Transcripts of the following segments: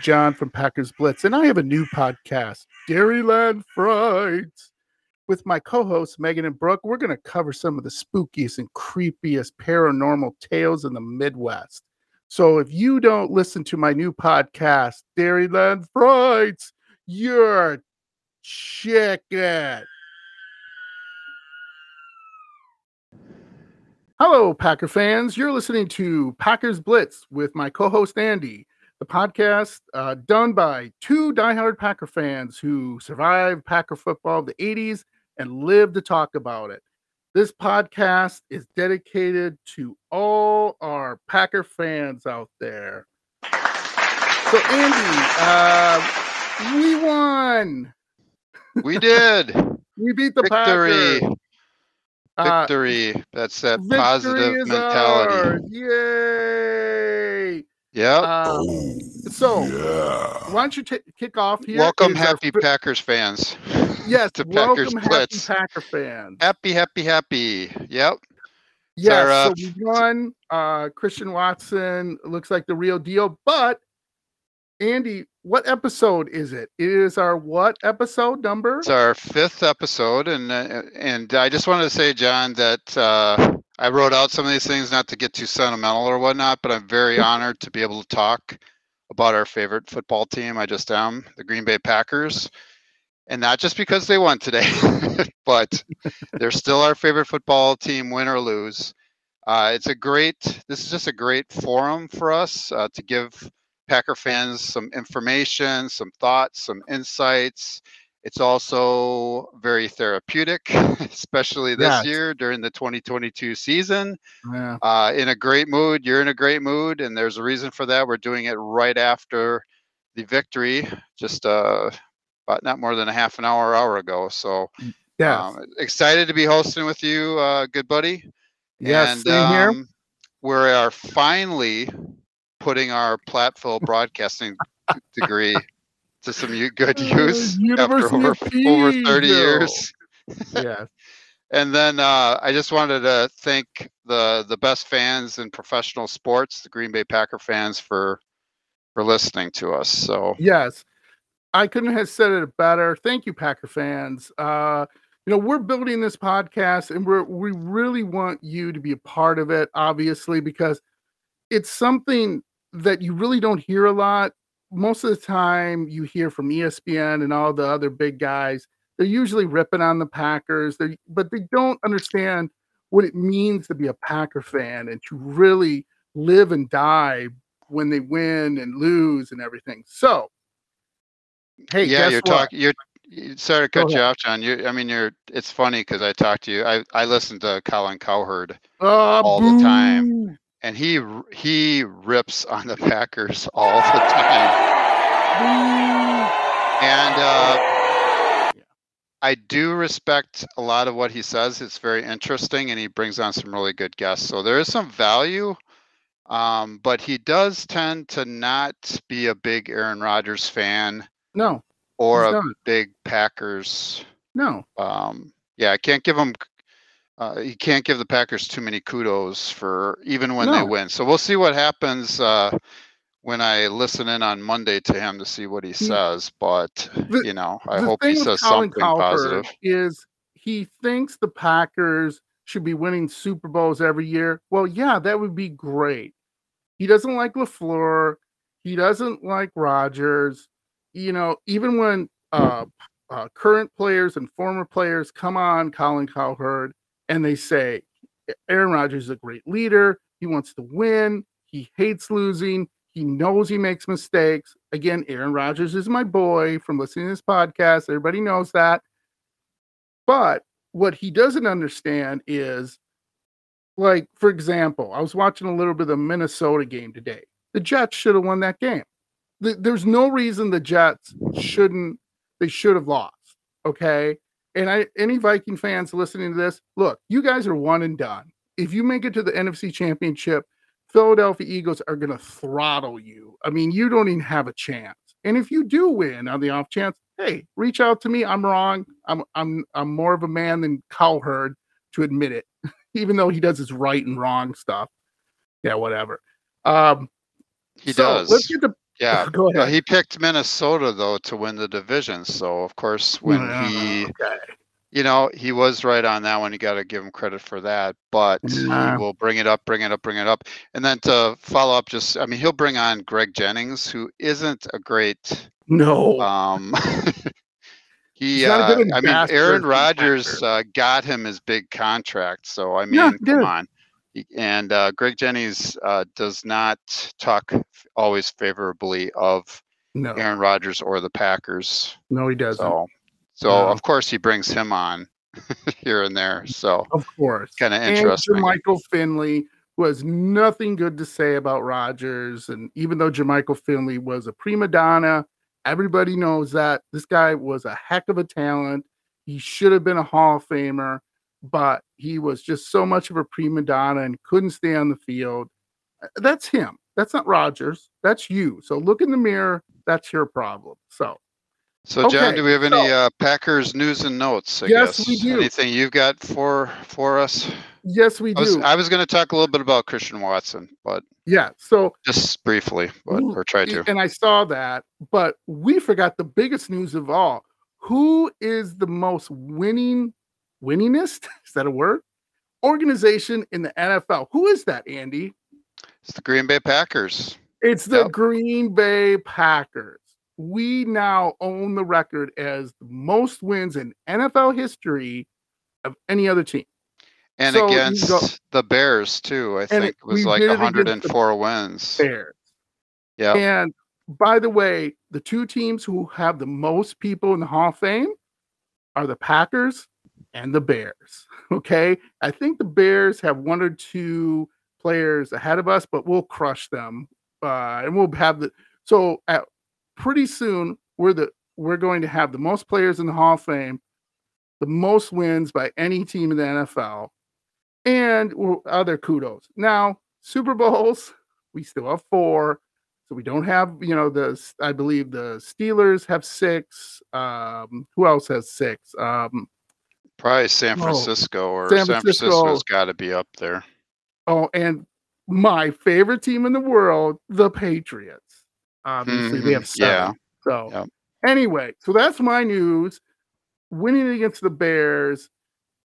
John from Packers Blitz, and I have a new podcast, Dairyland Frights. With my co hosts, Megan and Brooke, we're going to cover some of the spookiest and creepiest paranormal tales in the Midwest. So if you don't listen to my new podcast, Dairyland Frights, you're chicken. Hello, Packer fans. You're listening to Packers Blitz with my co host, Andy the podcast uh, done by two diehard Packer fans who survived Packer football of the 80s and live to talk about it. This podcast is dedicated to all our Packer fans out there. So, Andy, uh, we won. We did. we beat the Victory. Packers. Uh, Victory. That's that positive mentality. Ours. Yay! Yep. Um, so, yeah. why don't you t- kick off here? Welcome, happy our... Packers fans. Yes, to welcome, Packers Blitz. happy Packer fans. Happy, happy, happy. Yep. Yes, our, uh, so we won. Uh, Christian Watson looks like the real deal. But, Andy, what episode is it? It is our what episode number? It's our fifth episode. And, uh, and I just wanted to say, John, that uh, I wrote out some of these things not to get too sentimental or whatnot, but I'm very honored to be able to talk about our favorite football team. I just am the Green Bay Packers. And not just because they won today, but they're still our favorite football team, win or lose. Uh, it's a great, this is just a great forum for us uh, to give Packer fans some information, some thoughts, some insights, it's also very therapeutic, especially this yeah, year during the 2022 season. Yeah. Uh, in a great mood. You're in a great mood, and there's a reason for that. We're doing it right after the victory, just uh, about not more than a half an hour, hour ago. So, mm, yeah, um, excited to be hosting with you, uh, good buddy. Yes, and, same um, here. We are finally putting our Platteville broadcasting degree to some good uh, use uh, after over, over 30 years. yeah. and then uh, I just wanted to thank the the best fans in professional sports, the Green Bay Packer fans, for for listening to us. So yes, I couldn't have said it better. Thank you, Packer fans. Uh, you know, we're building this podcast, and we're we really want you to be a part of it, obviously, because it's something that you really don't hear a lot most of the time you hear from ESPN and all the other big guys, they're usually ripping on the Packers, they but they don't understand what it means to be a Packer fan and to really live and die when they win and lose and everything. So, hey, yeah, you're talking. You're sorry to cut you off, John. You, I mean, you're. It's funny because I talked to you. I I listen to Colin Cowherd uh, all boo. the time, and he he rips on the Packers all the time. And uh, I do respect a lot of what he says. It's very interesting, and he brings on some really good guests. So there is some value, um, but he does tend to not be a big Aaron Rodgers fan. No. Or a not. big Packers. No. Um, yeah, I can't give him uh, you can't give the Packers too many kudos for even when no. they win. So we'll see what happens uh, when I listen in on Monday to him to see what he says. But the, you know, I hope he says something positive. Is he thinks the Packers should be winning Super Bowls every year? Well, yeah, that would be great. He doesn't like LaFleur. He doesn't like Rodgers. You know, even when uh, uh, current players and former players come on Colin Cowherd and they say Aaron Rodgers is a great leader. He wants to win. He hates losing. He knows he makes mistakes. Again, Aaron Rodgers is my boy from listening to this podcast. Everybody knows that. But what he doesn't understand is, like, for example, I was watching a little bit of the Minnesota game today. The Jets should have won that game. There's no reason the Jets shouldn't, they should have lost. Okay and I any Viking fans listening to this, look, you guys are one and done. If you make it to the NFC Championship, Philadelphia Eagles are going to throttle you. I mean, you don't even have a chance. And if you do win on the off chance, hey, reach out to me. I'm wrong. I'm I'm I'm more of a man than Cowherd to admit it, even though he does his right and wrong stuff. Yeah, whatever. Um, he so does. Let's get to Yeah. Go ahead. he picked Minnesota though to win the division. So of course, when Yeah, he, okay. you know, he was right on that one. You got to give him credit for that. But Yeah. will bring it up, bring it up, bring it up, and then to follow up, just I mean, he'll bring on Greg Jennings, who isn't a great. No. Um, he, He's not a uh, I mean, Aaron Rodgers uh, got him his big contract. So I mean, Yeah, come on. And uh, Greg Jennings uh, does not talk always favorably of no. Aaron Rodgers or the Packers. No, he doesn't. So, so No. of course he brings him on here and there. So Of course. kind of And interesting. Michael Finley, who has nothing good to say about Rodgers. And even though Jermichael Finley was a prima donna, everybody knows that this guy was a heck of a talent. He should have been a Hall of Famer, but he was just so much of a prima donna and couldn't stay on the field. Uh, That's him. That's not Rodgers. That's you. So look in the mirror. That's your problem. So So, John, okay, do we have any so- uh, Packers news and notes? I Yes, guess. we do. Anything you've got for for us? yes, we I was do. I was going to talk a little bit about Christian Watson, but yeah. So just briefly, but Ooh, or try to. and I saw that, but we forgot the biggest news of all. Who is the most winning, winningest? Is that a word? Organization in the NFL. Who is that, Andy? It's the Green Bay Packers. It's the Yep. Green Bay Packers. We now own the record as the most wins in NFL history of any other team. And So against go- the Bears too, I think it- it was like did it against the 104 wins. Bears. Yeah. And by the way, the two teams who have the most people in the Hall of Fame are the Packers and the Bears. Okay. I think the Bears have one or two players ahead of us, but we'll crush them. Uh, and we'll have the so at pretty soon we're the we're going to have the most players in the Hall of Fame, the most wins by any team in the NFL, and other kudos. Now, Super Bowls, we still have four. So we don't have, you know, the I believe the Steelers have six. Um, who else has six? Um, Probably San Oh, Francisco or San San, Francisco. Francisco's got to be up there. oh, and my favorite team in the world, the Patriots. Obviously, they have Mhm, yeah. seven. So Yep. anyway, so that's my news. Winning against the Bears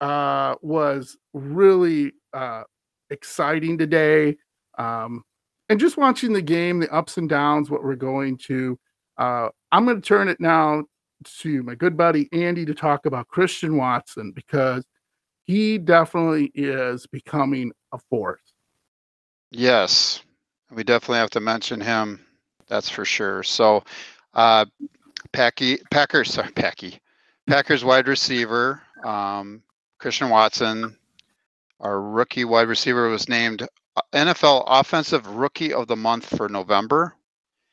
uh, was really uh, exciting today. Um, and just watching the game, the ups and downs, what we're going to. Uh, I'm going to turn it now to my good buddy Andy to talk about Christian Watson because he definitely is becoming a force. Yes, we definitely have to mention him. That's for sure. So, uh, Packy Packers, sorry, Packy, Packers wide receiver, um, Christian Watson, our rookie wide receiver, was named uh, NFL Offensive Rookie of the Month for November.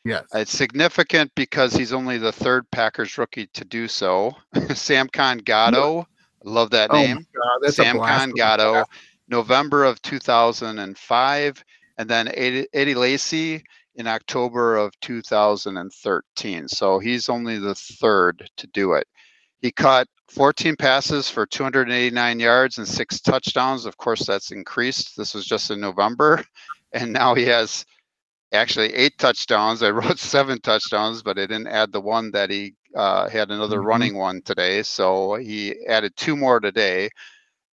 Yes. It's significant because he's only the third Packers rookie to do so. Sam Gado, love that Oh name. God, Sam a November of 2005, and then Eddie, Eddie Lacy in October of 2013. So he's only the third to do it. He caught 14 passes for 289 yards and six touchdowns. Of course, that's increased. This was just in November, and now he has actually eight touchdowns. I wrote seven touchdowns, but I didn't add the one that he uh, had another Mhm. running one today. So he added two more today.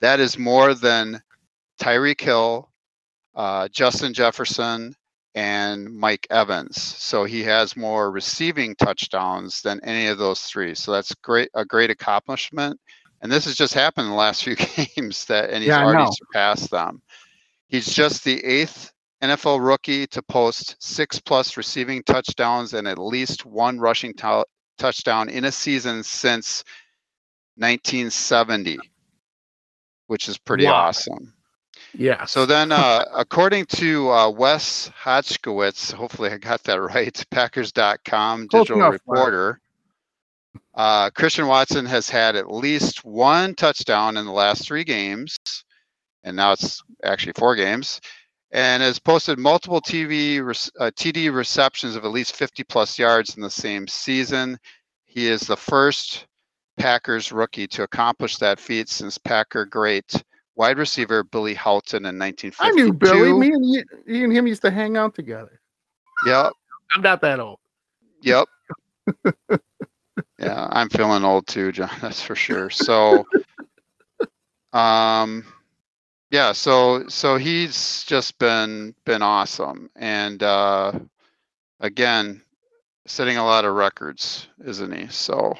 That is more than Tyreek Hill, uh, Justin Jefferson, and Mike Evans. So he has more receiving touchdowns than any of those three. So that's great, a great accomplishment. And this has just happened in the last few games that, and he's Yeah, already surpassed them. He's just the eighth NFL rookie to post six plus receiving touchdowns and at least one rushing tou- touchdown in a season since 1970, which is pretty Wow. awesome. Yeah. So then, uh, according to uh, Wes Hodkiewicz, hopefully I got that right, Packers.com digital enough, reporter, uh, Christian Watson has had at least one touchdown in the last three games, and now it's actually four games, and has posted multiple TV rec- uh, TD receptions of at least 50 plus yards in the same season. He is the first Packers rookie to accomplish that feat since Packer great wide receiver Billy Howton in 1952. I knew Billy. Me and, you, me and him used to hang out together. Yep. I'm not that old. Yep. yeah, I'm feeling old too, John. That's for sure. So, um, yeah. So so he's just been been awesome, and uh, again, setting a lot of records, isn't he? So,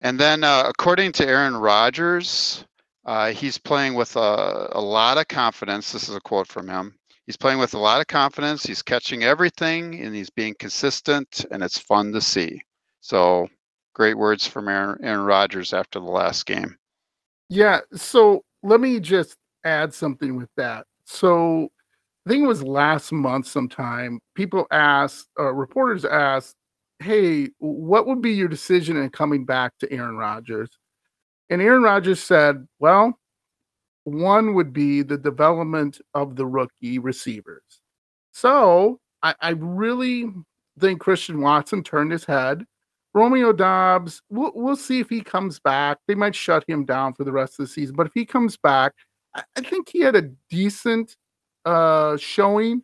and then uh, according to Aaron Rodgers, uh, he's playing with a, a lot of confidence. This is a quote from him. He's playing with a lot of confidence. He's catching everything and he's being consistent, and it's fun to see. So, great words from Aaron, Aaron Rodgers after the last game. Yeah. So, let me just add something with that. So, I think it was last month sometime, people asked, uh, reporters asked, hey, what would be your decision in coming back to Aaron Rodgers? And Aaron Rodgers said, well, one would be the development of the rookie receivers. So I, I really think Christian Watson turned his head. Romeo Doubs, we'll, we'll see if he comes back. They might shut him down for the rest of the season, but if he comes back, I, I think he had a decent uh, showing.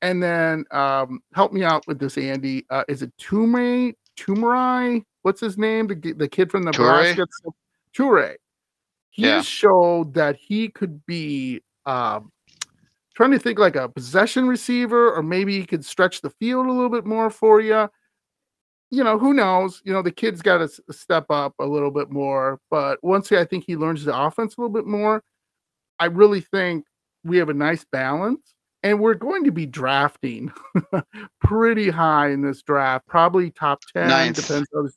And then um, help me out with this, Andy. Uh, is it Tume Tumerai? What's his name? The the kid from the Nebraska. Toure. He yeah. showed that he could be um, trying to think like a possession receiver, or maybe he could stretch the field a little bit more for you. You know, who knows? You know, the kid's got to step up a little bit more. But once he, I think he learns the offense a little bit more, I really think we have a nice balance. And we're going to be drafting pretty high in this draft, probably top 10. Ninth. Depends on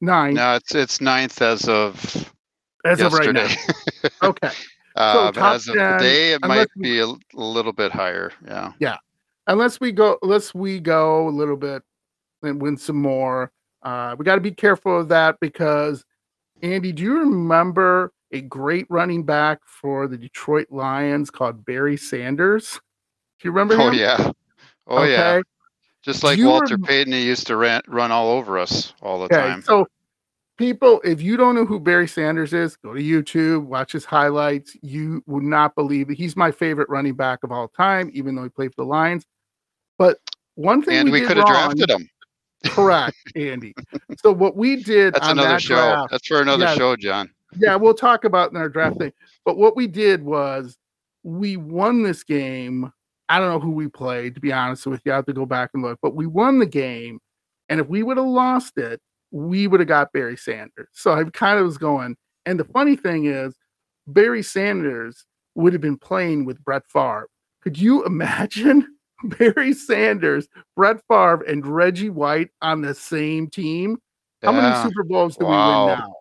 nine. No, it's it's ninth as of as yesterday. of right now. Okay. uh, so as of today, it might be a, a little bit higher. Yeah. Yeah. Unless we go, unless we go a little bit and win some more. Uh, we got to be careful of that because, Andy, do you remember a great running back for the Detroit Lions called Barry Sanders? Do you remember him? oh, him? yeah. Oh, okay. yeah. Just like Walter rem- Payton, he used to ran, run all over us all the okay, time. So people, if you don't know who Barry Sanders is, go to YouTube, watch his highlights. You would not believe it. He's my favorite running back of all time, even though he played for the Lions. But one thing and we, we could have drafted him. Correct, Andy. so what we did That's another that show. Draft, That's for another yeah, show, John. yeah, we'll talk about in our draft thing. But what we did was we won this game. I don't know who we played, to be honest with you. I have to go back and look, but we won the game. And if we would have lost it, we would have got Barry Sanders. So I kind of was going. And the funny thing is, Barry Sanders would have been playing with Brett Favre. Could you imagine Barry Sanders, Brett Favre, and Reggie White on the same team? How yeah. many Super Bowls do wow. we win now?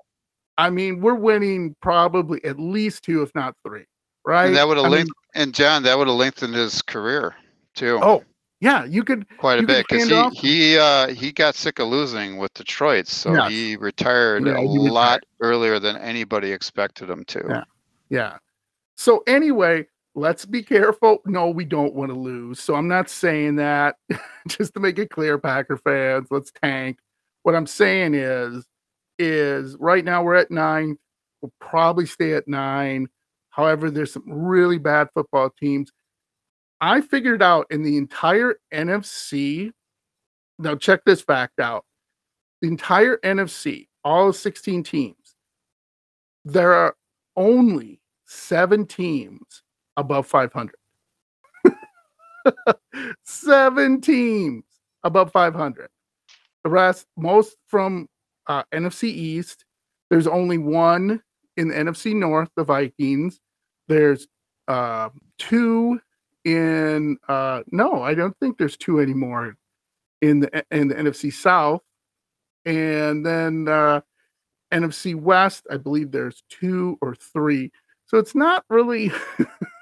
I mean, we're winning probably at least two, if not three, right? And that would have mean, and John, that would have lengthened his career too. Oh, yeah, you could quite a bit because he he uh, he got sick of losing with Detroit, so yes. he retired yeah, a he lot retired. earlier than anybody expected him to. Yeah, yeah. So anyway, let's be careful. No, we don't want to lose. So I'm not saying that. Just to make it clear, Packer fans, let's tank. What I'm saying is, is right now we're at nine. We'll probably stay at nine. However, there's some really bad football teams. I figured out in the entire NFC. Now, check this fact out the entire NFC, all 16 teams, there are only seven teams above 500. seven teams above 500. The rest, most from uh, NFC East. There's only one in the NFC North, the Vikings. There's uh, two in uh no, I don't think there's two anymore in the in the NFC South. And then uh NFC West, I believe there's two or three. So it's not really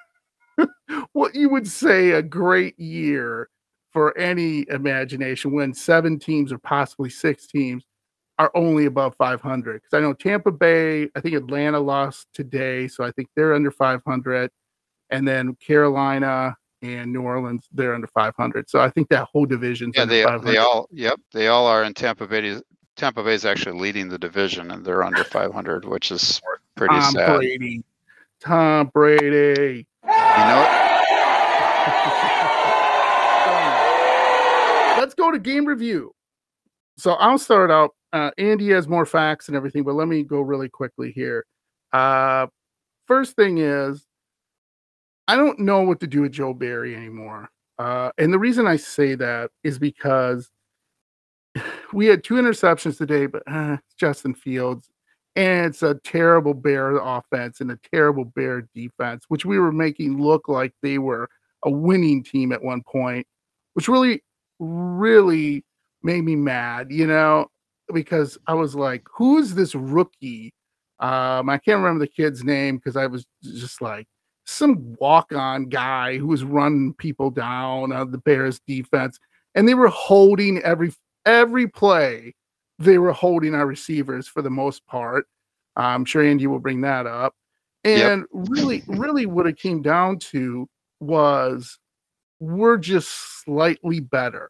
what you would say a great year for any imagination when seven teams or possibly six teams are only above 500. Because I know Tampa Bay, I think Atlanta lost today, so I think they're under 500 and then Carolina and New Orleans they're under 500. So I think that whole division. Yeah, they they all yep they all are in Tampa Bay. Tampa Bay is actually leading the division and they're under 500, which is pretty Tom sad. Brady. Tom Brady. You know. let's go to game review. So I'll start out. Uh, Andy has more facts and everything, but let me go really quickly here. Uh, first thing is, I don't know what to do with Joe Barry anymore. Uh, and the reason I say that is because we had two interceptions today, but uh, Justin Fields, and it's a terrible Bear offense and a terrible Bear defense, which we were making look like they were a winning team at one point, which really, really made me mad, you know, because I was like, who is this rookie? Um, I can't remember the kid's name because I was just like some walk-on guy who was running people down on the Bears defense, and they were holding every every play. They were holding our receivers for the most part. I'm sure Andy will bring that up. And yep. really, really, what it came down to was we're just slightly better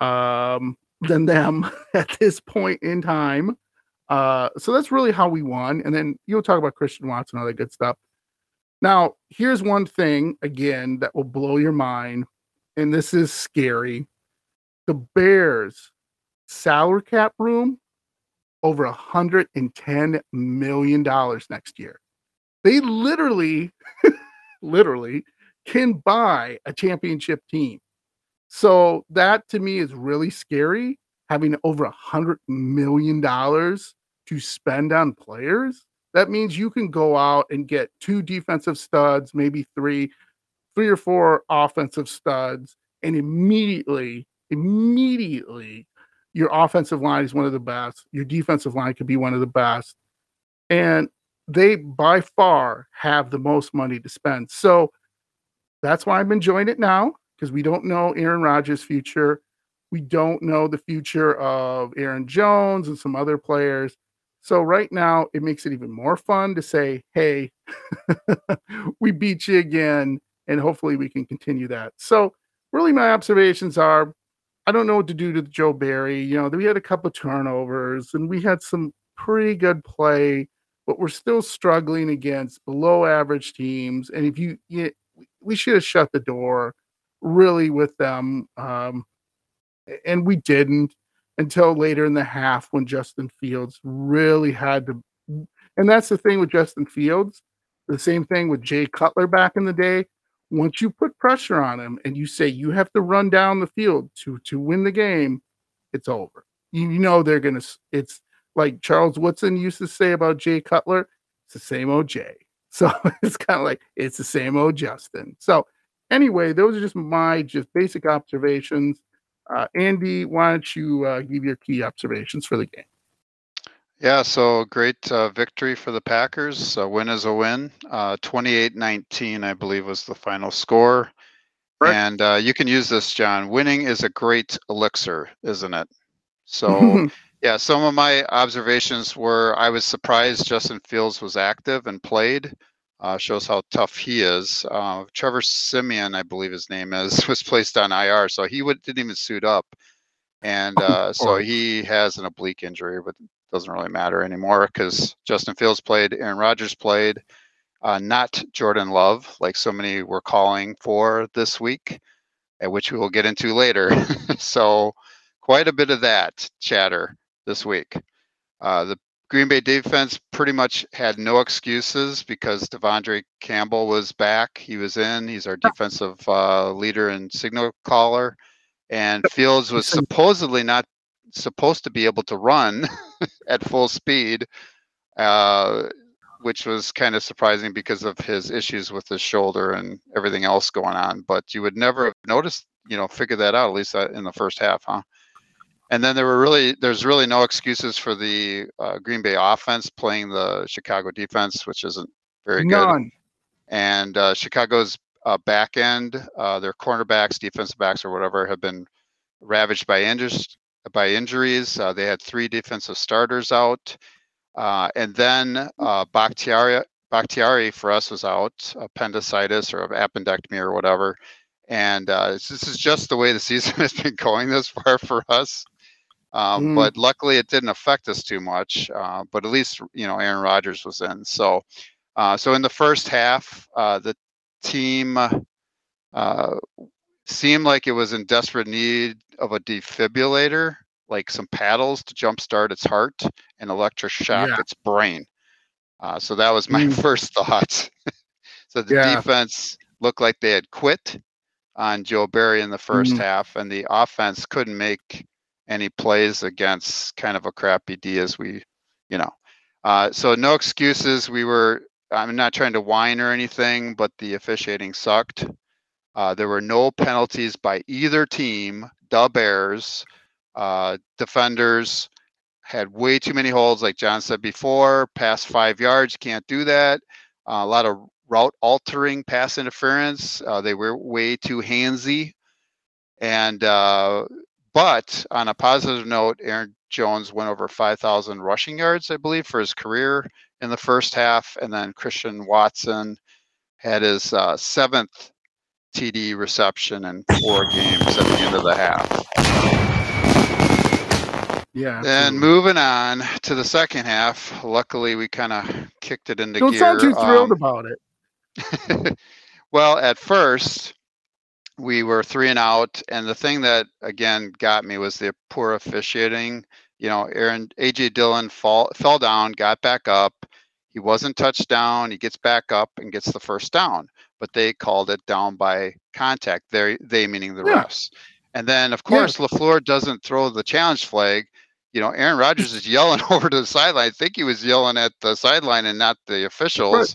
um, than them at this point in time. Uh, so that's really how we won. And then you'll talk about Christian Watson, and all that good stuff. Now, here's one thing again that will blow your mind, and this is scary. The Bears salary cap room over a hundred and ten million dollars next year. They literally, literally can buy a championship team. So that to me is really scary. Having over a hundred million dollars to spend on players. That means you can go out and get two defensive studs, maybe three, three or four offensive studs, and immediately, immediately, your offensive line is one of the best. Your defensive line could be one of the best. And they by far have the most money to spend. So that's why I'm enjoying it now because we don't know Aaron Rodgers' future. We don't know the future of Aaron Jones and some other players. So right now, it makes it even more fun to say, "Hey, we beat you again," and hopefully we can continue that. So really, my observations are, I don't know what to do to Joe Barry. You know, we had a couple turnovers and we had some pretty good play, but we're still struggling against below average teams. And if you, you we should have shut the door really with them. Um, and we didn't until later in the half when Justin Fields really had to. And that's the thing with Justin Fields. The same thing with Jay Cutler back in the day. Once you put pressure on him and you say you have to run down the field to to win the game, it's over. You, you know they're gonna. It's like Charles Woodson used to say about Jay Cutler. It's the same Jay. So it's kind of like it's the same old Justin. So anyway, those are just my just basic observations. Uh, Andy, why don't you uh, give your key observations for the game? Yeah, so great uh, victory for the Packers. A win is a win. Uh, 28-19, I believe, was the final score. Correct. And uh, you can use this, John. Winning is a great elixir, isn't it? So, yeah, some of my observations were I was surprised Justin Fields was active and played. Uh, shows how tough he is. Uh, Trevor Siemian, I believe his name is, was placed on IR, so he would, didn't even suit up, and uh, so he has an oblique injury, but doesn't really matter anymore because Justin Fields played, Aaron Rodgers played, uh, not Jordan Love, like so many were calling for this week, at which we will get into later. so quite a bit of that chatter this week. Uh, the Green Bay defense pretty much had no excuses because De'Vondre Campbell was back. He was in. He's our defensive uh, leader and signal caller. And Fields was supposedly not supposed to be able to run at full speed, uh, which was kind of surprising because of his issues with his shoulder and everything else going on. But you would never have noticed, you know, figure that out at least uh, in the first half, huh? And then there were really there's really no excuses for the uh, Green Bay offense playing the Chicago defense, which isn't very None. good. And uh, Chicago's uh, back end, uh, their cornerbacks, defensive backs, or whatever, have been ravaged by injuries. By injuries, uh, they had three defensive starters out, uh, and then Bakhtiari, Bakhtiari for us was out, appendicitis or appendectomy or whatever. And this is just the way the season has been going this far for us. Um, mm. But luckily, it didn't affect us too much. Uh, but at least you know Aaron Rodgers was in. So, uh, so in the first half, uh, the team uh, seemed like it was in desperate need of a defibrillator, like some paddles to jumpstart its heart and electroshock Yeah. its brain. Uh, so that was my Mm. first thought. so the Yeah. defense looked like they had quit on Joe Barry in the 1st Mhm. half, and the offense couldn't make any plays against kind of a crappy D as we, you know. Uh, so no excuses. We were. I'm not trying to whine or anything, but the officiating sucked. Uh, there were no penalties by either team. The Bears uh, defenders had way too many holds, like John said before. Past five yards, can't do that. Uh, a lot of route altering pass interference. Uh, they were way too handsy. And uh, but on a positive note, Aaron Jones went over 5,000 rushing yards, I believe, for his career in the first half, and then Christian Watson had his uh, seventh TD reception in four games at the end of the half. Yeah. And moving on to the second half, luckily we kind of kicked it into Don't gear. sound too thrilled Um, about it. well, at first, we were three and out, and the thing that again got me was the poor officiating. You know, Aaron AJ Dillon fall fell down, got back up. He wasn't touched down. He gets back up and gets the first down, but they called it down by contact. They they meaning the Yeah. refs. And then of Yeah. course LaFleur doesn't throw the challenge flag. You know, Aaron Rodgers is yelling over to the sideline. I think he was yelling at the sideline and not the officials.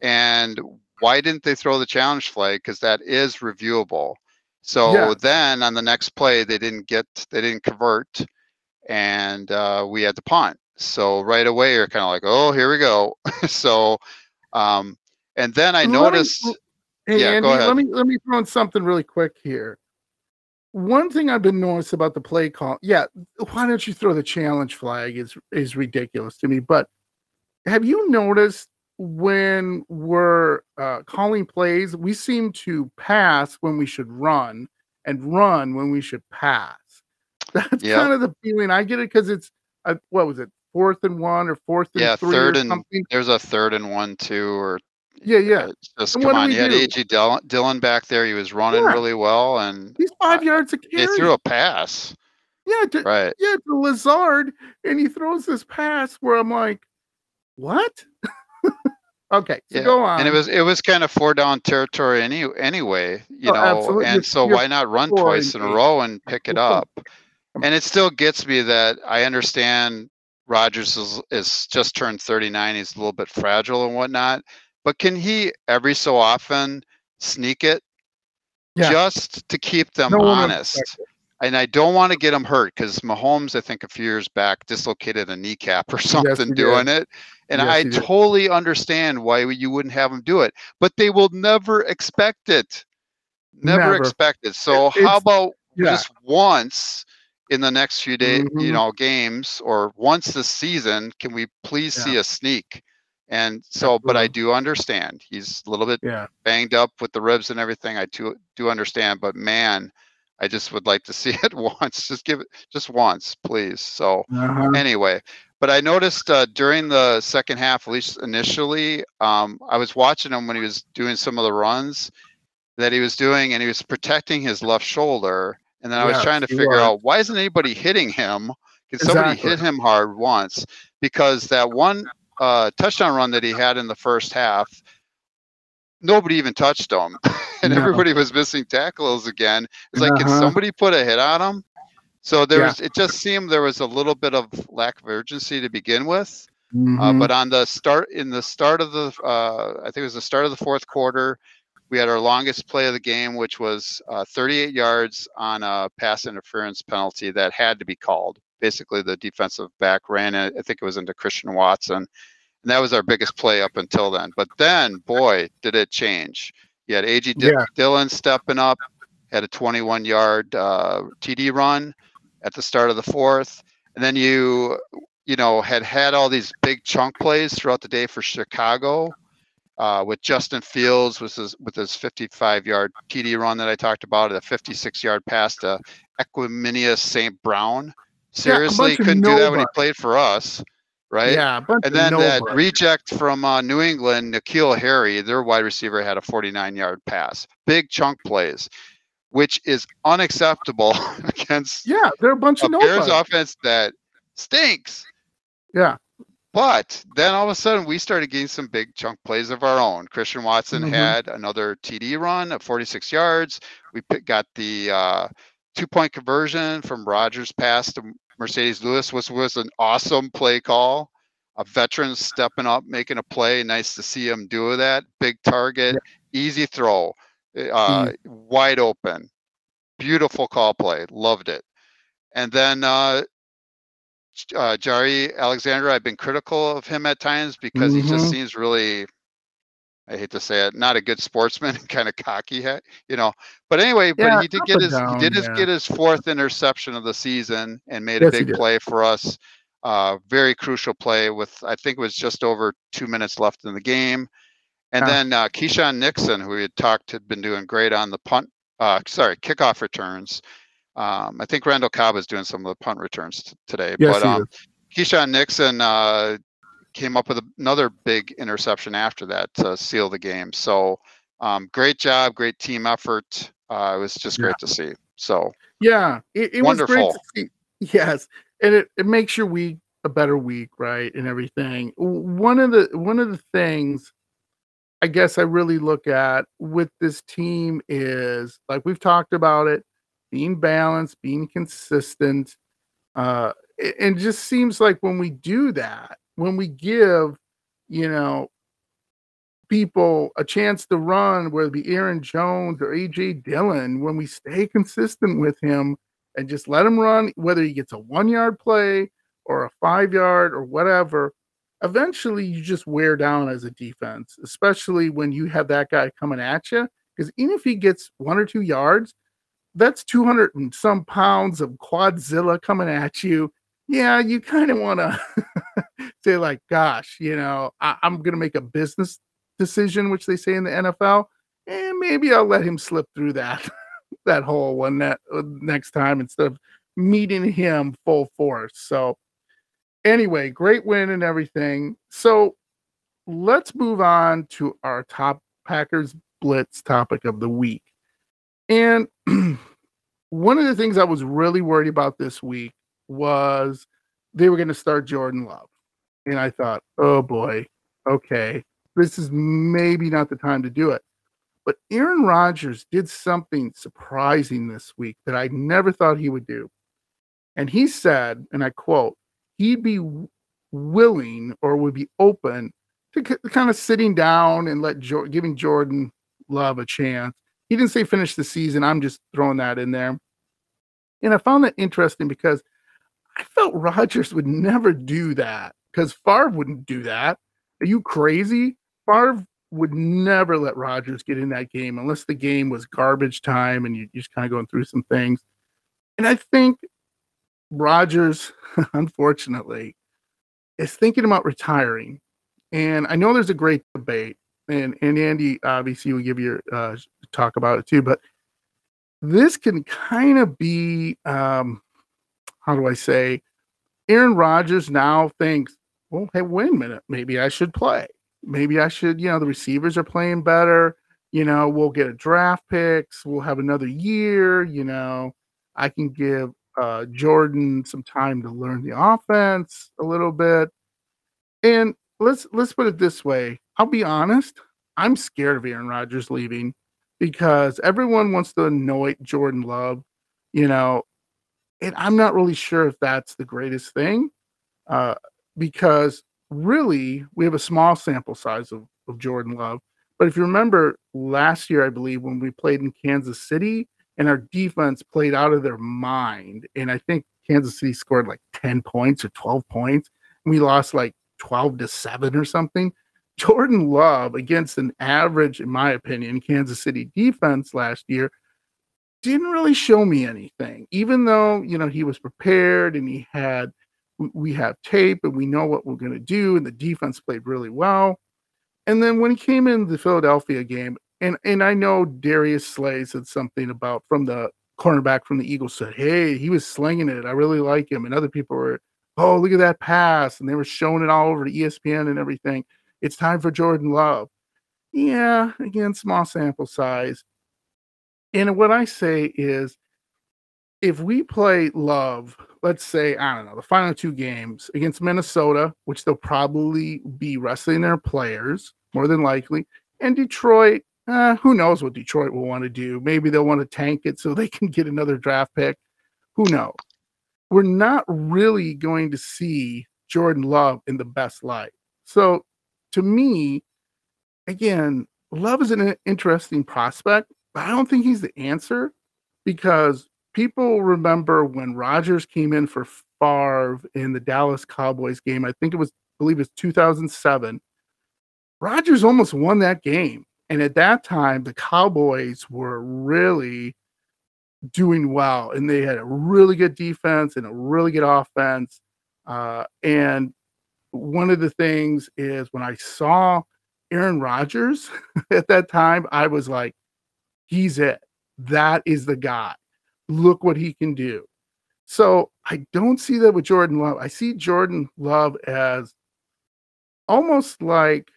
And why didn't they throw the challenge flag? Because that is reviewable. So Yeah. then on the next play, they didn't get, they didn't convert, and uh, we had to punt. So right away, you're kind of like, oh, here we go. so, um, and then I Let me- noticed, Hey, Yeah, Andy, go ahead. let me let me throw in something really quick here. One thing I've been noticed about the play call, yeah, why don't you throw the challenge flag is is ridiculous to me. But have you noticed when we're uh, calling plays, we seem to pass when we should run and run when we should pass. That's Yep. kind of the feeling I get it because it's uh, what was it, fourth and one or fourth and yeah, three third or and something? there's a third and one, two, or Yeah, yeah. uh, just And come on. You had do? AJ Dillon, Dillon back there. He was running Yeah. really well, and He's five uh, yards a they carry. threw a pass. yeah, to, Right. yeah, to Lazard, and he throws this pass where I'm like, what? Okay, so Yeah, go on. And it was it was kind of four down territory any anyway, you Oh, know. absolutely. And You're- so you're why not run twice in a row and pick it up? And it still gets me that I understand Rodgers is is just turned 39. He's a little bit fragile and whatnot, but can he every so often sneak it Yeah. just to keep them No one honest? And I don't want to get him hurt because Mahomes, I think a few years back, dislocated a kneecap or something did. doing it. And Yes, I he did. totally understand why you wouldn't have him do it, but they will never expect it. Never, Never. expect it. So It- how about Yeah. just once in the next few days, Mhm. you know, games or once this season, can we please see a sneak? And so, but I do understand he's a little bit Yeah. banged up with the ribs and everything. I do do understand, but man, I just would like to see it once. Just give it just once, please. So Uh-huh. anyway, but I noticed uh, during the second half, at least initially, um, I was watching him when he was doing some of the runs that he was doing, and he was protecting his left shoulder. And then I was trying to figure was. out why isn't anybody hitting him? Can somebody Exactly. hit him hard once? Because that one uh, touchdown run that he had in the first half, nobody even touched him, and No. everybody was missing tackles again. It's like, can Uh-huh. somebody put a hit on him? So there Yeah. was. It just seemed there was a little bit of lack of urgency to begin with. Uh, Mhm. but on the start, in the start of the, uh, I think it was the start of the fourth quarter, we had our longest play of the game, which was uh, 38 yards on a pass interference penalty that had to be called. Basically, the defensive back ran. I think it was into Christian Watson, and that was our biggest play up until then. But then, boy, did it change! You had AG Di- Yeah. Dillon stepping up, had a 21-yard uh, TD run at the start of the fourth, and then you you know, had had all these big chunk plays throughout the day for Chicago, uh, with Justin Fields with his with his 55-yard TD run that I talked about, a 56-yard pass to Equanimeous St. Brown. Seriously, of couldn't do that when he played for us, right? Yeah, a bunch And then that reject from uh, New England, N'Keal Harry, their wide receiver, had a 49 yard pass. Big chunk plays. which is unacceptable against Yeah, they're a bunch a of Bears offense that stinks. Yeah. But then all of a sudden, we started getting some big chunk plays of our own. Christian Watson Mhm. had another TD run of 46 yards. We got the uh, two point conversion from Rodgers pass to Marcedes Lewis, which was an awesome play call. A veteran stepping up, making a play. Nice to see him do that. Big target, easy throw, uh, wide open. Beautiful call play. Loved it. And then uh, uh, Jaire Alexander, I've been critical of him at times because he just Mhm. seems really, I hate to say it, not a good sportsman, kind of cocky, you know. But anyway, Yeah, but he did get his he down, did his yeah. get his fourth interception of the season and made Yes, a big play for us. Uh, very crucial play with I think it was just over two minutes left in the game. And Yeah. then uh, Keisean Nixon, who we had talked had been doing great on the punt, uh, sorry, kickoff returns. Um, I think Randall Cobb is doing some of the punt returns t- today. Yes, but he um. Keisean Nixon uh, came up with another big interception after that to seal the game. So um, great job, great team effort. Uh, it was just Yeah. great to see. So Yeah, it, it was great Wonderful. to see. Yes, and it, it makes your week a better week, right? And everything. One of the one of the things I guess I really look at with this team is like we've talked about it, being balanced, being consistent. Uh, it just seems like when we do that, when we give, you know, people a chance to run, whether it be Aaron Jones or AJ Dillon, when we stay consistent with him and just let him run, whether he gets a one yard play or a five yard or whatever, eventually you just wear down as a defense, especially when you have that guy coming at you. Because even if he gets one or two yards, that's 200 and some pounds of quadzilla coming at you. Yeah, you kind of want to say, like, gosh, you know, I- I'm going to make a business decision, which they say in the NFL, and maybe I'll let him slip through that that hole one that uh, next time instead of meeting him full force. So anyway, great win and everything. So let's move on to our top Packers blitz topic of the week. And one of the things I was really worried about this week was they were going to start Jordan Love. And I thought, oh boy, okay, this is maybe not the time to do it. But Aaron Rodgers did something surprising this week that I never thought he would do. And he said, and I quote, he'd be willing or would be open to k- kind of sitting down and let jo- giving Jordan Love a chance. He didn't say finish the season. I'm just throwing that in there. And I found that interesting because I felt Rodgers would never do that because Favre wouldn't do that. Are you crazy? Favre would never let Rodgers get in that game unless the game was garbage time and you- you're just kind of going through some things. And I think Rodgers, unfortunately, is thinking about retiring. And I know there's a great debate, and, and Andy obviously will give you uh, talk about it too, but this can kind of be um, how do I say? Aaron Rodgers now thinks, well, hey, wait a minute, maybe I should play. Maybe I should, you know, the receivers are playing better. You know, we'll get a draft picks. We'll have another year. You know, I can give uh, Jordan some time to learn the offense a little bit. And let's let's put it this way. I'll be honest. I'm scared of Aaron Rodgers leaving because everyone wants to annoy Jordan Love. You know, and I'm not really sure if that's the greatest thing, uh, because really we have a small sample size of, of Jordan Love. But if you remember last year, I believe when we played in Kansas City and our defense played out of their mind, and I think Kansas City scored like 10 points or 12 points, and we lost like 12 to 7 or something. Jordan Love against an average, in my opinion, Kansas City defense last year didn't really show me anything, even though you know he was prepared and he had we- have tape and we know what we're going to do, and the defense played really well. And then when he came in the Philadelphia game, and and I know Darius Slay said something about from the cornerback from the Eagles said, "Hey, he was slinging it. I really like him." And other people were, "Oh, look at that pass!" And they were showing it all over E ESPN and everything. It's time for Jordan Love. Yeah, again, small sample size. And what I say is if we play Love, let's say, I don't know, the final two games against Minnesota, which they'll probably be wrestling their players more than likely, and Detroit, uh, who knows what Detroit will want to do? Maybe they'll want to tank it so they can get another draft pick. Who knows? We're not really going to see Jordan Love in the best light. So to me, again, Love is an interesting prospect, but I don't think he's the answer because people remember when Rodgers came in for Favre in the Dallas Cowboys game. I think it was, I believe it's 2007. Rodgers almost won that game. And at that time, the Cowboys were really doing well and they had a really good defense and a really good offense. Uh, and one of the things is when I saw Aaron Rodgers at that time, I was like, he's it. That is the guy. Look what he can do. So I don't see that with Jordan Love. I see Jordan Love as almost like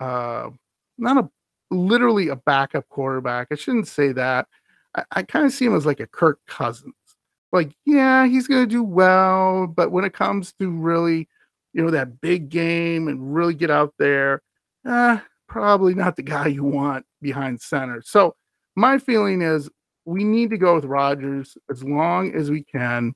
uh, not a literally a backup quarterback. I shouldn't say that. I, I kind of see him as like a Kirk Cousins. Like, yeah, he's going to do well, but when it comes to really, you know, that big game and really get out there, uh, probably not the guy you want behind center. So my feeling is we need to go with Rodgers as long as we can.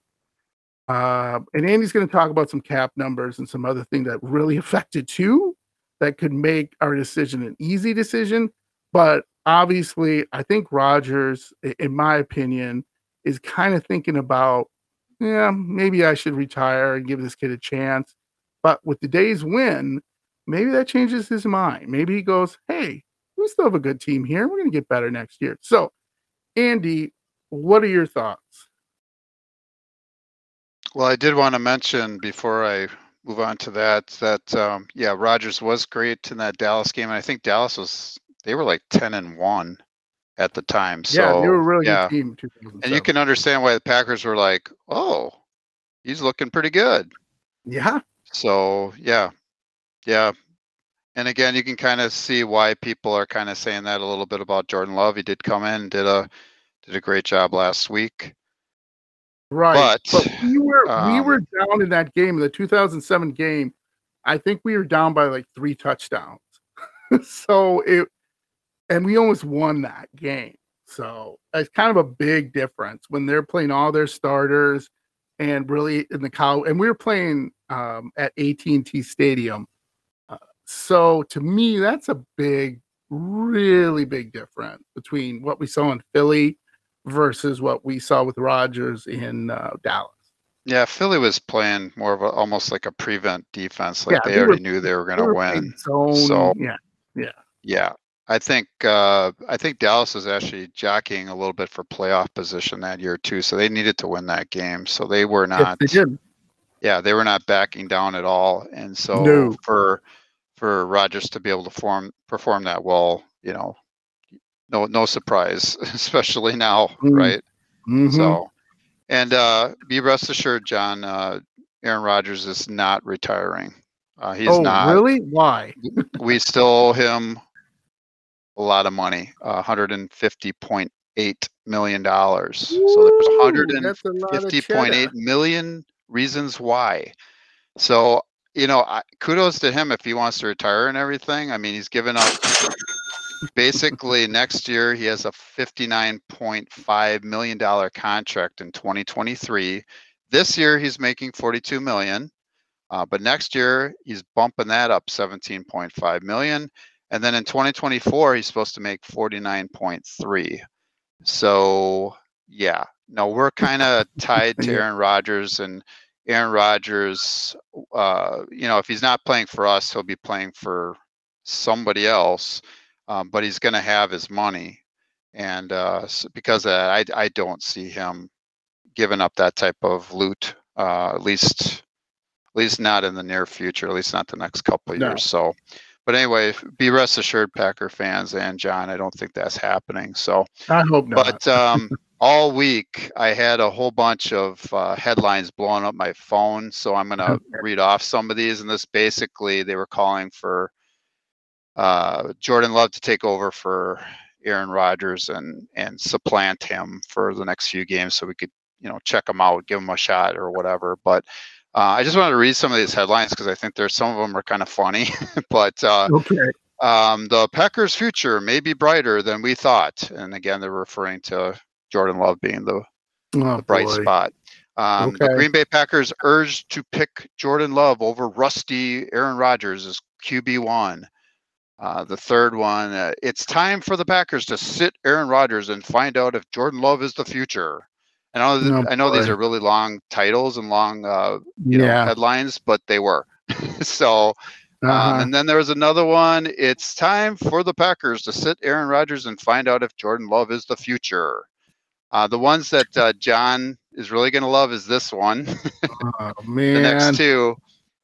Uh, and Andy's going to talk about some cap numbers and some other things that really affected too, that could make our decision an easy decision. But obviously, I think Rodgers, in my opinion, is kind of thinking about, yeah, maybe I should retire and give this kid a chance. But with today's win, maybe that changes his mind. Maybe he goes, hey, we still have a good team here. We're going to get better next year. So, Andy, what are your thoughts? Well, I did want to mention before I move on to that that um, yeah, Rodgers was great in that Dallas game, and I think Dallas was they were like ten and one at the time. So yeah, they were a really yeah. good team. And you can understand why the Packers were like, "Oh, he's looking pretty good." Yeah. So yeah, yeah. And again, you can kind of see why people are kind of saying that a little bit about Jordan Love. He did come in, did a did a great job last week. Right. But, But, we were we um, were down in that game, the 2007 game. I think we were down by like three touchdowns. so it and we almost won that game. So it's kind of a big difference when they're playing all their starters and really in the cow and we were playing um, at AT&T Stadium. So to me that's a big really big difference between what we saw in Philly versus what we saw with Rodgers in uh, Dallas. Yeah, Philly was playing more of a almost like a prevent defense. Like Yeah, they they were- already knew they were going to win. zone, So- yeah, Yeah, yeah. I think uh, I think Dallas was actually jockeying a little bit for playoff position that year too. So they needed to win that game. So they were yes, not. they did. Yeah, they were not backing down at all. And so No. for for Rodgers to be able to form perform that well, you know, no no surprise, especially now, Mm. right? Mhm. So, and uh, be rest assured, John, uh, Aaron Rodgers is not retiring. Uh, he's oh, not. really? Why? We still owe him a lot of money, uh, hundred and fifty point eight million dollars. So there's Woo, hundred and that's a lot of fifty point eight million reasons why. So you know, I, kudos to him if he wants to retire and everything. I mean, he's given up. Basically, next year he has a fifty-nine point five million dollar contract in twenty twenty-three. This year he's making forty-two million, uh, but next year he's bumping that up seventeen point five million, and then in twenty twenty-four he's supposed to make forty-nine point three. So yeah, no, we're kind of tied to Aaron Rodgers and Aaron Rodgers. Uh, you know, if he's not playing for us, he'll be playing for somebody else. Um, but he's going to have his money, and uh, s because of that, I I don't see him giving up that type of loot. Uh, at least, at least not in the near future. At least not the next couple of No. years. So, but anyway, be rest assured, Packer fans and John, I don't think that's happening. So, I hope not. but um, all week I had a whole bunch of uh, headlines blowing up my phone. So I'm going to Okay. read off some of these. And this basically, they were calling for uh, Jordan Love to take over for Aaron Rodgers and and supplant him for the next few games so we could you know check him out, give him a shot or whatever. But uh, I just wanted to read some of these headlines because I think there's some of them are kind of funny. but uh, Okay. um, the Packers' future may be brighter than we thought. And again, they're referring to Jordan Love being the, Oh, the bright boy. spot. Um, The Green Bay Packers urged to pick Jordan Love over rusty Aaron Rodgers as QB1. Uh, the third one, uh, it's time for the Packers to sit Aaron Rodgers and find out if Jordan Love is the future. And I know, th- Oh, I know these are really long titles and long uh, you know, headlines, but they were. so um, Uh-huh. and then there was another one. It's time for the Packers to sit Aaron Rodgers and find out if Jordan Love is the future. Uh, the ones that uh, John is really going to love is this one. oh, the next two,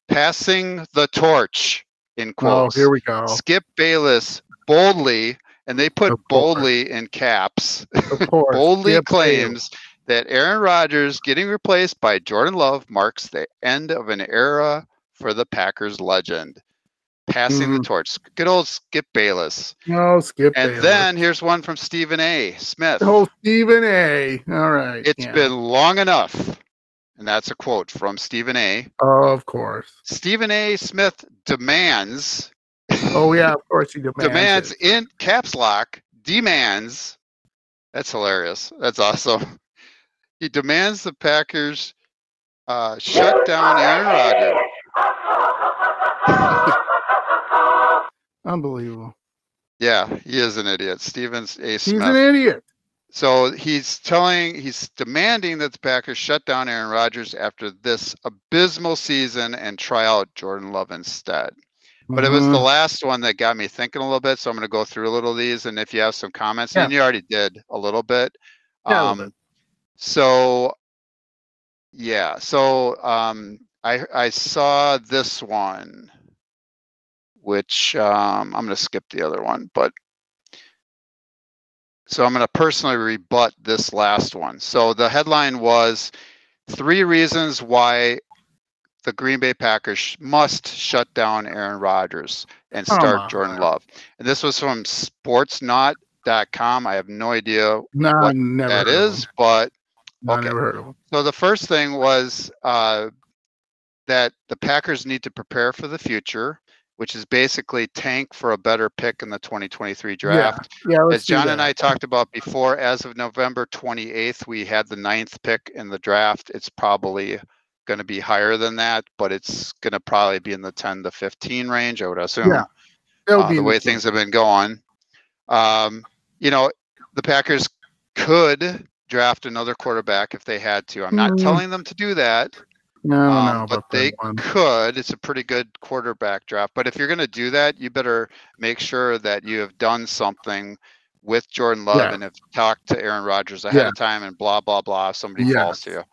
passing the torch in Oh, quotes. here we go. Skip Bayless boldly, and they put boldly in caps, boldly Skip Bayless. claims that Aaron Rodgers getting replaced by Jordan Love marks the end of an era for the Packers legend. Passing the Mhm. torch. Good old Skip Bayless. Oh, Skip And Bayless. then here's one from Stephen A. Smith. Oh, Stephen A. All right. It's yeah. been long enough. And that's a quote from Stephen A. Oh, of course. Stephen A. Smith demands Oh, yeah. Of course he demands. demands it. in caps lock demands that's hilarious that's awesome he demands the packers uh, shut down aaron rodgers Unbelievable. yeah he is an idiot stevens a He's an idiot. so he's telling he's demanding that the packers shut down aaron rodgers after this abysmal season and try out jordan love instead but it was the Mhm. last one that got me thinking a little bit. So I'm going to go through a little of these, and if you have some comments, Yeah. and you already did a little bit. Yeah, um, bit. So, yeah. So um, I I saw this one, which um, I'm going to skip the other one, but so I'm going to personally rebut this last one. So the headline was three reasons why the Green Bay Packers must shut down Aaron Rodgers and start Jordan. Love. And this was from sportsnaut.com. I have no idea No, what never that is, but No, okay. never heard of him. so the first thing was uh, that the Packers need to prepare for the future, which is basically tank for a better pick in the 2023 draft. Yeah, let's As John and. I talked about before, as of November 28th, we had the ninth pick in the draft. It's probably going to be higher than that, but it's going to probably be in the 10 to 15 range, I would assume Yeah, uh, the way things have been going. Um, you know, the Packers could draft another quarterback if they had to. I'm not Mm. telling them to do that, No, um, no, but they one. could. It's a pretty good quarterback draft. But if you're going to do that, you better make sure that you have done something with Jordan Love Yeah. and have talked to Aaron Rodgers ahead Yeah. of time and blah, blah, blah. If somebody Yes. falls to you.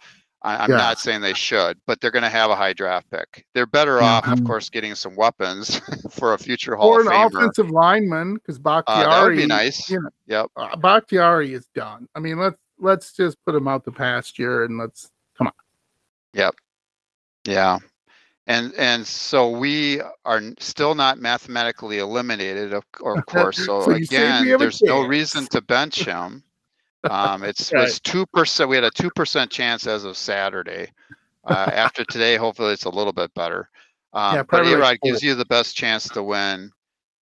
I, I'm Yes. not saying they should, but they're going to have a high draft pick. They're better off, of course, getting some weapons for a future Hall or of an offensive lineman because Uh, Bakhtiari. that would be nice. you know, Yep. uh, Bakhtiari is done. I mean, let's let's just put him out the pasture and let's Yeah. And and so we are still not mathematically eliminated, of, of course. So, So you say we again, there's no reason to bench him. Um, it's Right. was two percent. We had a two percent chance as of Saturday. Uh, after today, hopefully it's a little bit better. Um, Yeah, but A-Rod gives you the best chance to win.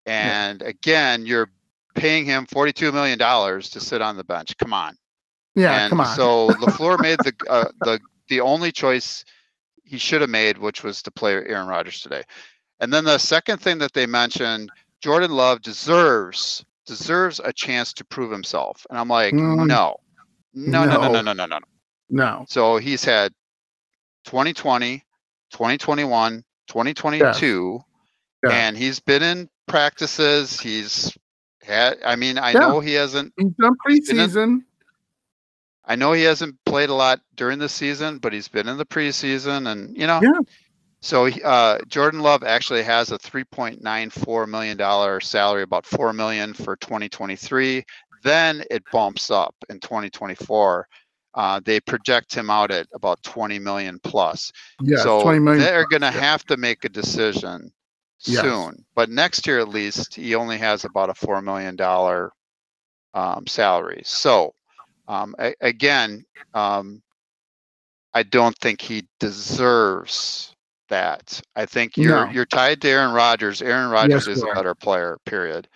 And again, you're paying him forty-two million dollars to sit on the bench. Come on. yeah, and come on. So LaFleur made the uh, the the only choice he should have made, which was to play Aaron Rodgers today. And then the second thing that they mentioned, Jordan Love deserves deserves a chance to prove himself. And I'm like, Mm. no, no, no, no, No. no, no, no, no. no, So he's had 2020, 2021, 2022, Yeah. and he's been in practices. He's had. I mean, I Yeah. know he hasn't he's done preseason. I know he hasn't played a lot during the season, but he's been in the preseason, and you know. Yeah. So uh, Jordan Love actually has a 3.94 million dollar salary, about four million for 2023. Then it bumps up in 2024. Uh, they project him out at about 20 million plus. Yes, so twenty million. they're going to yeah. have to make a decision Yes. soon. But next year, at least, he only has about a four million dollar um, salary. So, um, a- again, um, I don't think he deserves that. I think you're No. you're tied to Aaron Rodgers. Aaron Rodgers is a better player. Period.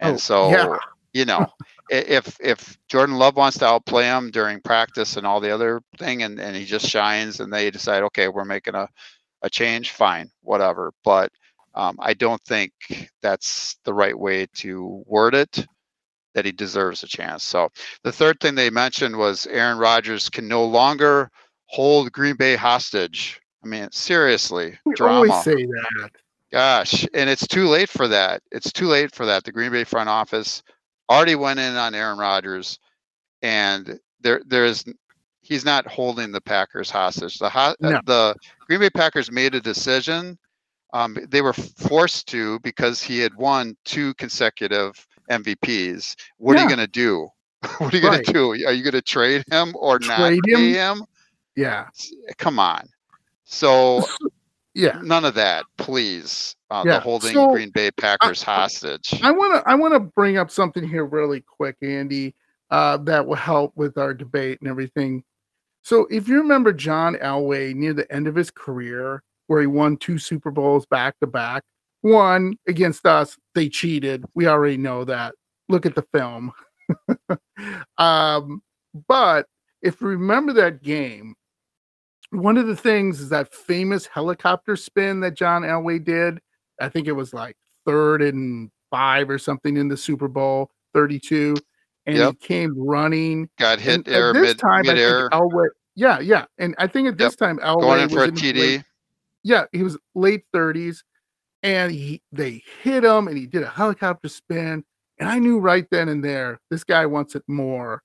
Oh, And so, yeah. you know, if if Jordan Love wants to outplay him during practice and all the other thing, and and he just shines, and they decide, okay, we're making a a change, fine, whatever. But um, I don't think that's the right way to word it. That he deserves a chance. So the third thing they mentioned was Aaron Rodgers can no longer hold Green Bay hostage. I mean, seriously, We drama. always say that. Gosh, and it's too late for that. It's too late for that. The Green Bay front office already went in on Aaron Rodgers, and there there's he's not holding the Packers hostage. The ho- No. the Green Bay Packers made a decision. Um, they were forced to because he had won two consecutive MVPs. What are you going to do? what are you going to do? Are you going to trade him or not Trade pay him? him? Yeah. Come on. So Yeah. none of that, please. Uh, Yeah, The holding so, Green Bay Packers hostage. I want to I want to bring up something here really quick, Andy, uh, that will help with our debate and everything. So, if you remember John Elway near the end of his career, where he won two Super Bowls back to back, one against us, they cheated. We already know that. Look at the film. um, but if you remember that game, one of the things is that famous helicopter spin that John Elway did. I think it was like third and five or something in the Super Bowl 32. And Yep. he came running. Got hit And air this mid time, mid I think Elway, yeah, yeah. And I think at this time, Elway going in was for a in TD. late- yeah, he was late 30s. And he they hit him and he did a helicopter spin. And I knew right then and there, this guy wants it more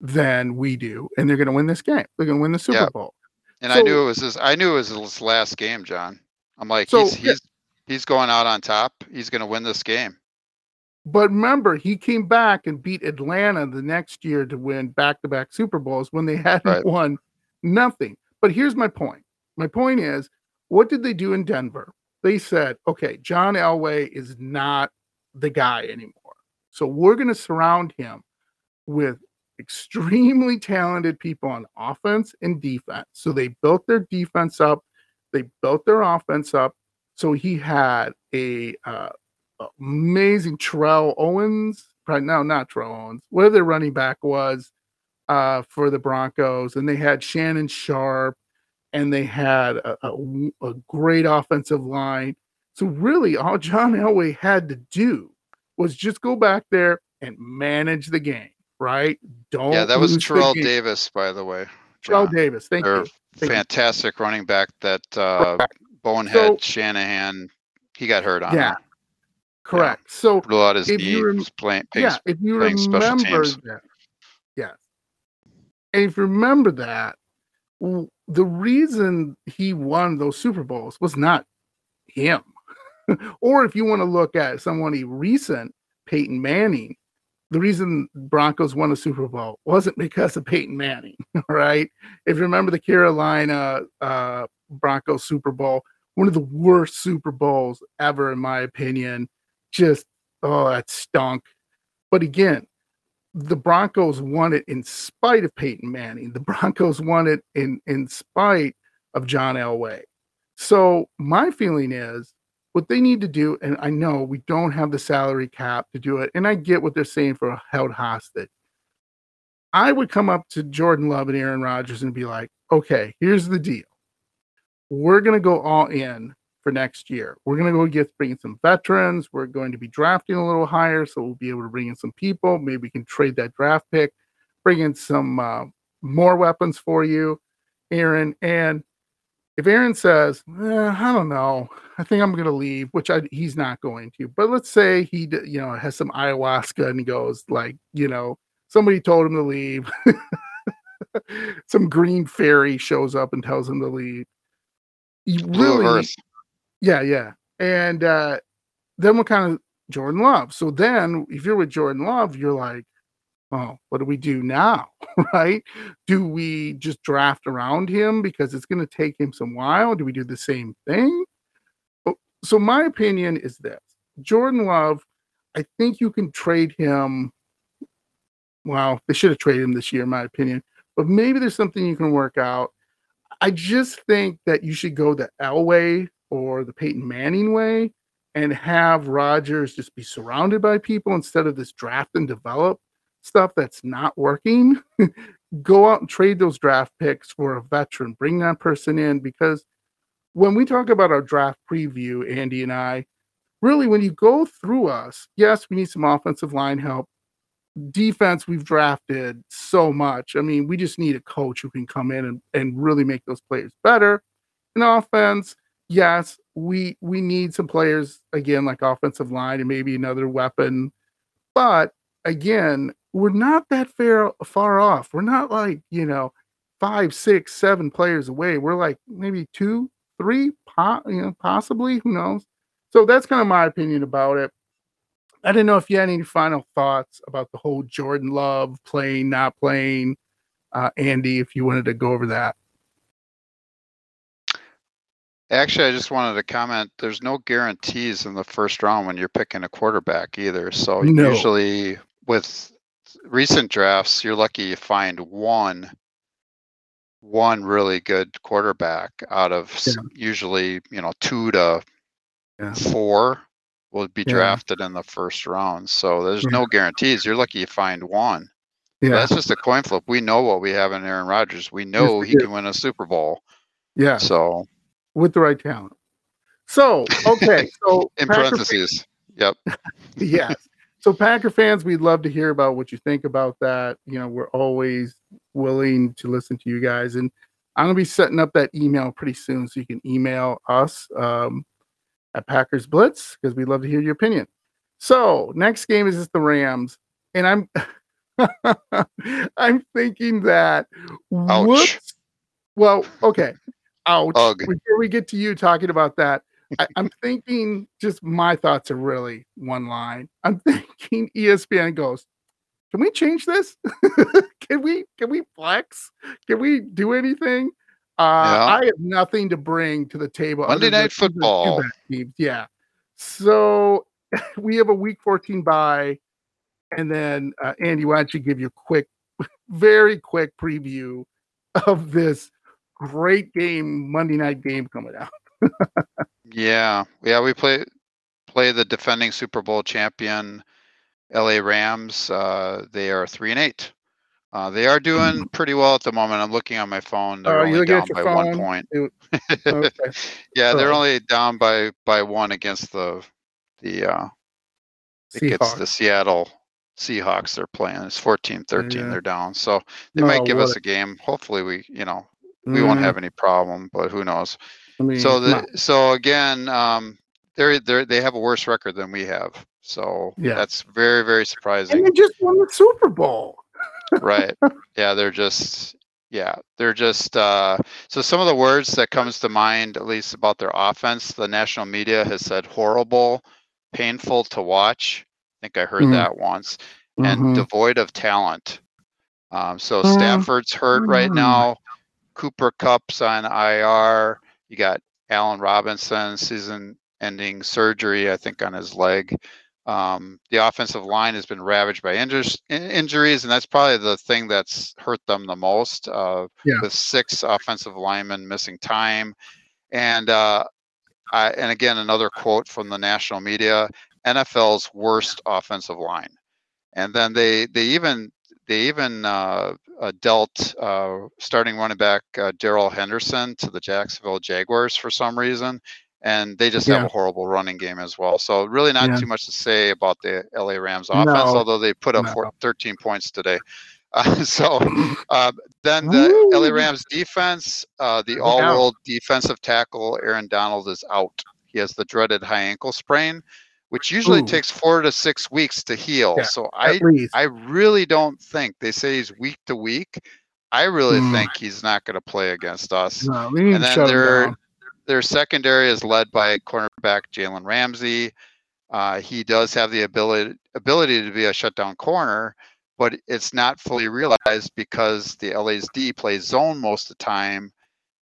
than we do. And they're gonna win this game. They're gonna win the Super Yeah. Bowl. And I knew it was his. I knew it was his last game, John. I'm like, So, he's yeah. he's he's going out on top. He's going to win this game. But remember, he came back and beat Atlanta the next year to win back-to-back Super Bowls when they hadn't Right. won nothing. But here's my point. My point is, what did they do in Denver? They said, okay, John Elway is not the guy anymore. So we're going to surround him with extremely talented people on offense and defense. So they built their defense up, they built their offense up. So he had a uh, amazing Terrell Owens, probably no, not Terrell Owens, whatever their running back was uh, for the Broncos, and they had Shannon Sharpe, and they had a a great offensive line. So really, all John Elway had to do was just go back there and manage the game, right? Don't yeah, that was Terrell. Davis, by the way. Terrell John. Davis. Thank Their you. Thank you. fantastic running back. That uh, bonehead So- Shanahan. He got hurt on. Yeah. Correct. So blew out his If knee. you rem- playing, yeah, if you remember that, yes, and if you remember that, the reason he won those Super Bowls was not him, or if you want to look at somebody recent, Peyton Manning, the reason Broncos won a Super Bowl wasn't because of Peyton Manning, right? If you remember the Carolina uh, Broncos Super Bowl, one of the worst Super Bowls ever, in my opinion. Just oh, that stunk. But again, the Broncos won it in spite of Peyton Manning. The Broncos won it in in spite of John Elway. So my feeling is what they need to do, and I know we don't have the salary cap to do it, and I get what they're saying for held hostage. I would come up to Jordan Love and Aaron Rodgers and be like, okay, here's the deal. We're going to go all in for next year. We're going to go get bring in some veterans. We're going to be drafting a little higher, so we'll be able to bring in some people. Maybe we can trade that draft pick, bring in some uh, more weapons for you, Aaron. And if Aaron says, eh, I don't know, I think I'm going to leave, which I, he's not going to. But let's say he, you know, has some ayahuasca and he goes like, you know, somebody told him to leave. some green fairy shows up and tells him to leave. You really, Earth. Yeah, yeah. And uh, then what kind of Jordan Love? So then if you're with Jordan Love, you're like, oh, what do we do now? right? Do we just draft around him because it's going to take him some while? Do we do the same thing? Oh, So my opinion is this Jordan Love, I think you can trade him well, they should have traded him this year, in my opinion. But maybe there's something you can work out. I just think that you should go the Elway or the Peyton Manning way and have Rodgers just be surrounded by people instead of this draft and develop stuff that's not working. go out and trade those draft picks for a veteran, bring that person in because when we talk about our draft preview, Andy and I, really when you go through us, yes, we need some offensive line help. Defense, we've drafted so much. I mean, we just need a coach who can come in and, and really make those players better. In offense, yes, we we need some players again like offensive line and maybe another weapon. But again, we're not that far far off. We're not like, you know, five, six, seven players away. We're like maybe two, three, po- you know, possibly. Who knows? So that's kind of my opinion about it. I didn't know if you had any final thoughts about the whole Jordan Love playing, not playing. Uh, Andy, if you wanted to go over that. Actually, I just wanted to comment. There's no guarantees in the first round when you're picking a quarterback either. So No. usually with recent drafts, you're lucky you find one one really good quarterback out of s- usually you know two to Yeah. four will be Yeah. drafted in the first round. So there's no guarantees. You're lucky you find one. Yeah. That's just a coin flip. We know what we have in Aaron Rodgers. We know he can win a Super Bowl. Yeah. So With the right talent. So, okay. So, in Packer parentheses, yep. yes. So Packer fans, we'd love to hear about what you think about that. You know, we're always willing to listen to you guys, and I'm gonna be setting up that email pretty soon, so you can email us um, at Packers Blitz because we'd love to hear your opinion. So next game is just the Rams, and I'm I'm thinking that Ouch. whoops. Well, okay. Ouch. Ugh. Before we get to you talking about that, I, I'm thinking just my thoughts are really one line. I'm thinking ESPN goes, can we change this? can we can we flex? Can we do anything? Uh, Yeah. I have nothing to bring to the table. Monday Night these Football. Yeah. So we have a week 14 bye. And then uh, Andy, why don't you give your quick, very quick preview of this great game, Monday night game coming out? Yeah, yeah, we play play the defending Super Bowl champion LA Rams. Uh, they are three and eight. Uh, they are doing pretty well at the moment. I'm looking on my phone. They're you only down by one point. Okay. yeah, they're Oh. only down by by one against the the uh, it's the Seattle Seahawks they're playing. It's 14-13 Yeah. they're down. So they Oh, might give us a game. Hopefully we, you know, we won't Mm, have any problem, but who knows. I mean, So the on. so again, um, they're they they have a worse record than we have. So Yeah. that's very very surprising. and they just won the Super Bowl. right? Yeah, they're just yeah, they're just uh, so some of the words that comes to mind, at least about their offense, the national media has said horrible, painful to watch. I think I heard Mhm. that once, and Mhm. devoid of talent. Um, so Stafford's hurt right mm. now. Cooper Kupp's on IR. You got Allen Robinson season-ending surgery, I think, on his leg. Um, the offensive line has been ravaged by injuries, and that's probably the thing that's hurt them the most. Uh, Yeah. With six offensive linemen missing time, and uh, I, and again another quote from the national media: NFL's worst offensive line. And then they they even they even uh, uh, dealt uh, starting running back uh, Darrell Henderson to the Jacksonville Jaguars for some reason, and they just have a horrible running game as well. So really, not Yeah. too much to say about the LA Rams offense, No. although they put up No. four, 13 points today. Uh, so uh, then the LA Rams defense, uh, the all-world defensive tackle Aaron Donald is out. He has the dreaded high ankle sprain, which usually Ooh. takes four to six weeks to heal. Yeah, so I I really don't think they say he's week to week. I really Mm. think he's not going to play against us. no, and then shut him they're- down. Their secondary is led by cornerback Jalen Ramsey. Uh, he does have the ability ability to be a shutdown corner, but it's not fully realized because the LA's D plays zone most of the time,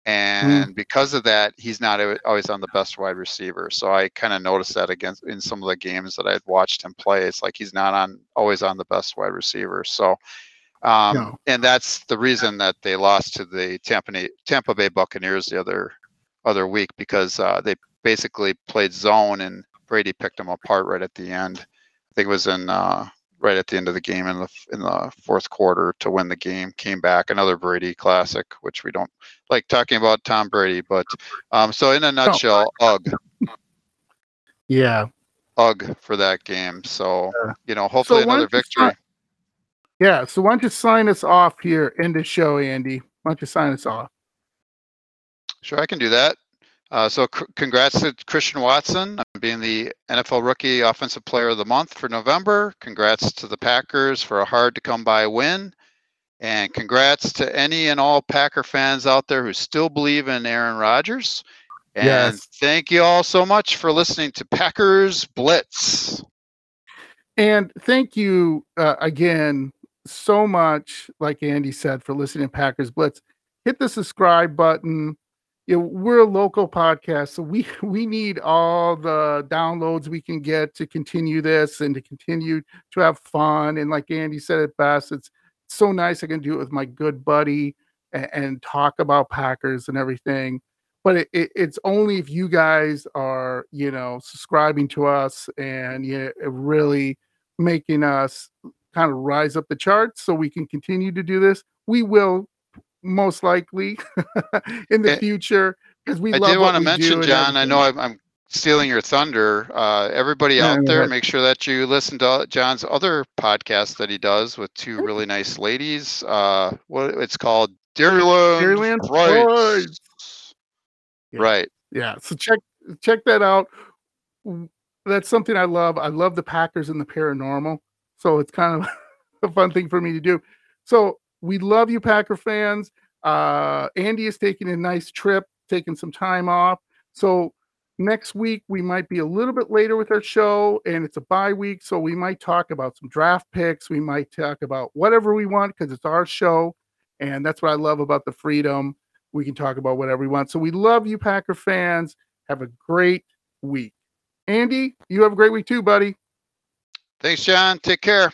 and because of that, he's not always on the best wide receiver. So I kind of noticed that against in some of the games that I'd watched him play. It's like he's not on always on the best wide receiver. So, um, No. and that's the reason that they lost to the Tampa Bay, Tampa Bay Buccaneers the other other week because uh, they basically played zone and Brady picked them apart right at the end. I think it was in uh, right at the end of the game in the in the fourth quarter to win the game. Came back another Brady classic, which we don't like talking about Tom Brady, but um, so in a nutshell, ugh, Yeah. ugh for that game. So Yeah. you know, hopefully why another victory. start- Yeah. So why don't you sign us off here in the show, Andy? Why don't you sign us off? Sure, I can do that. Uh, so c- congrats to Christian Watson on being the NFL Rookie Offensive Player of the Month for November. Congrats to the Packers for a hard to come by win. And congrats to any and all Packer fans out there who still believe in Aaron Rodgers. And Yes. thank you all so much for listening to Packers Blitz. And thank you uh, again so much, like Andy said, for listening to Packers Blitz. Hit the subscribe button. You know, we're a local podcast, so we we need all the downloads we can get to continue this and to continue to have fun. And like Andy said it best, it's so nice I can do it with my good buddy and, and talk about Packers and everything. But it, it, it's only if you guys are, you know, subscribing to us and you know, really making us kind of rise up the charts so we can continue to do this. We will most likely in the Eh, future because we I love did want to mention, John, I know. I'm, I'm stealing your thunder. Uh, everybody out there, make sure that you listen to John's other podcast that he does with two really nice ladies. Uh, what it's called, Dairyland, Dairyland Rights. Rights. Yeah. Right. yeah so check check that out that's something i love i love the packers and the paranormal so it's kind of a fun thing for me to do so we love you packer fans. Uh andy is taking a nice trip taking some time off. So next week we might be a little bit later with our show and it's a bye week so we might talk about some draft picks. We might talk about whatever we want because it's our show and that's what i love about the freedom. We can talk about whatever we want. So we love you packer fans. Have a great week. Andy you have a great week too buddy. Thanks, John. Take care.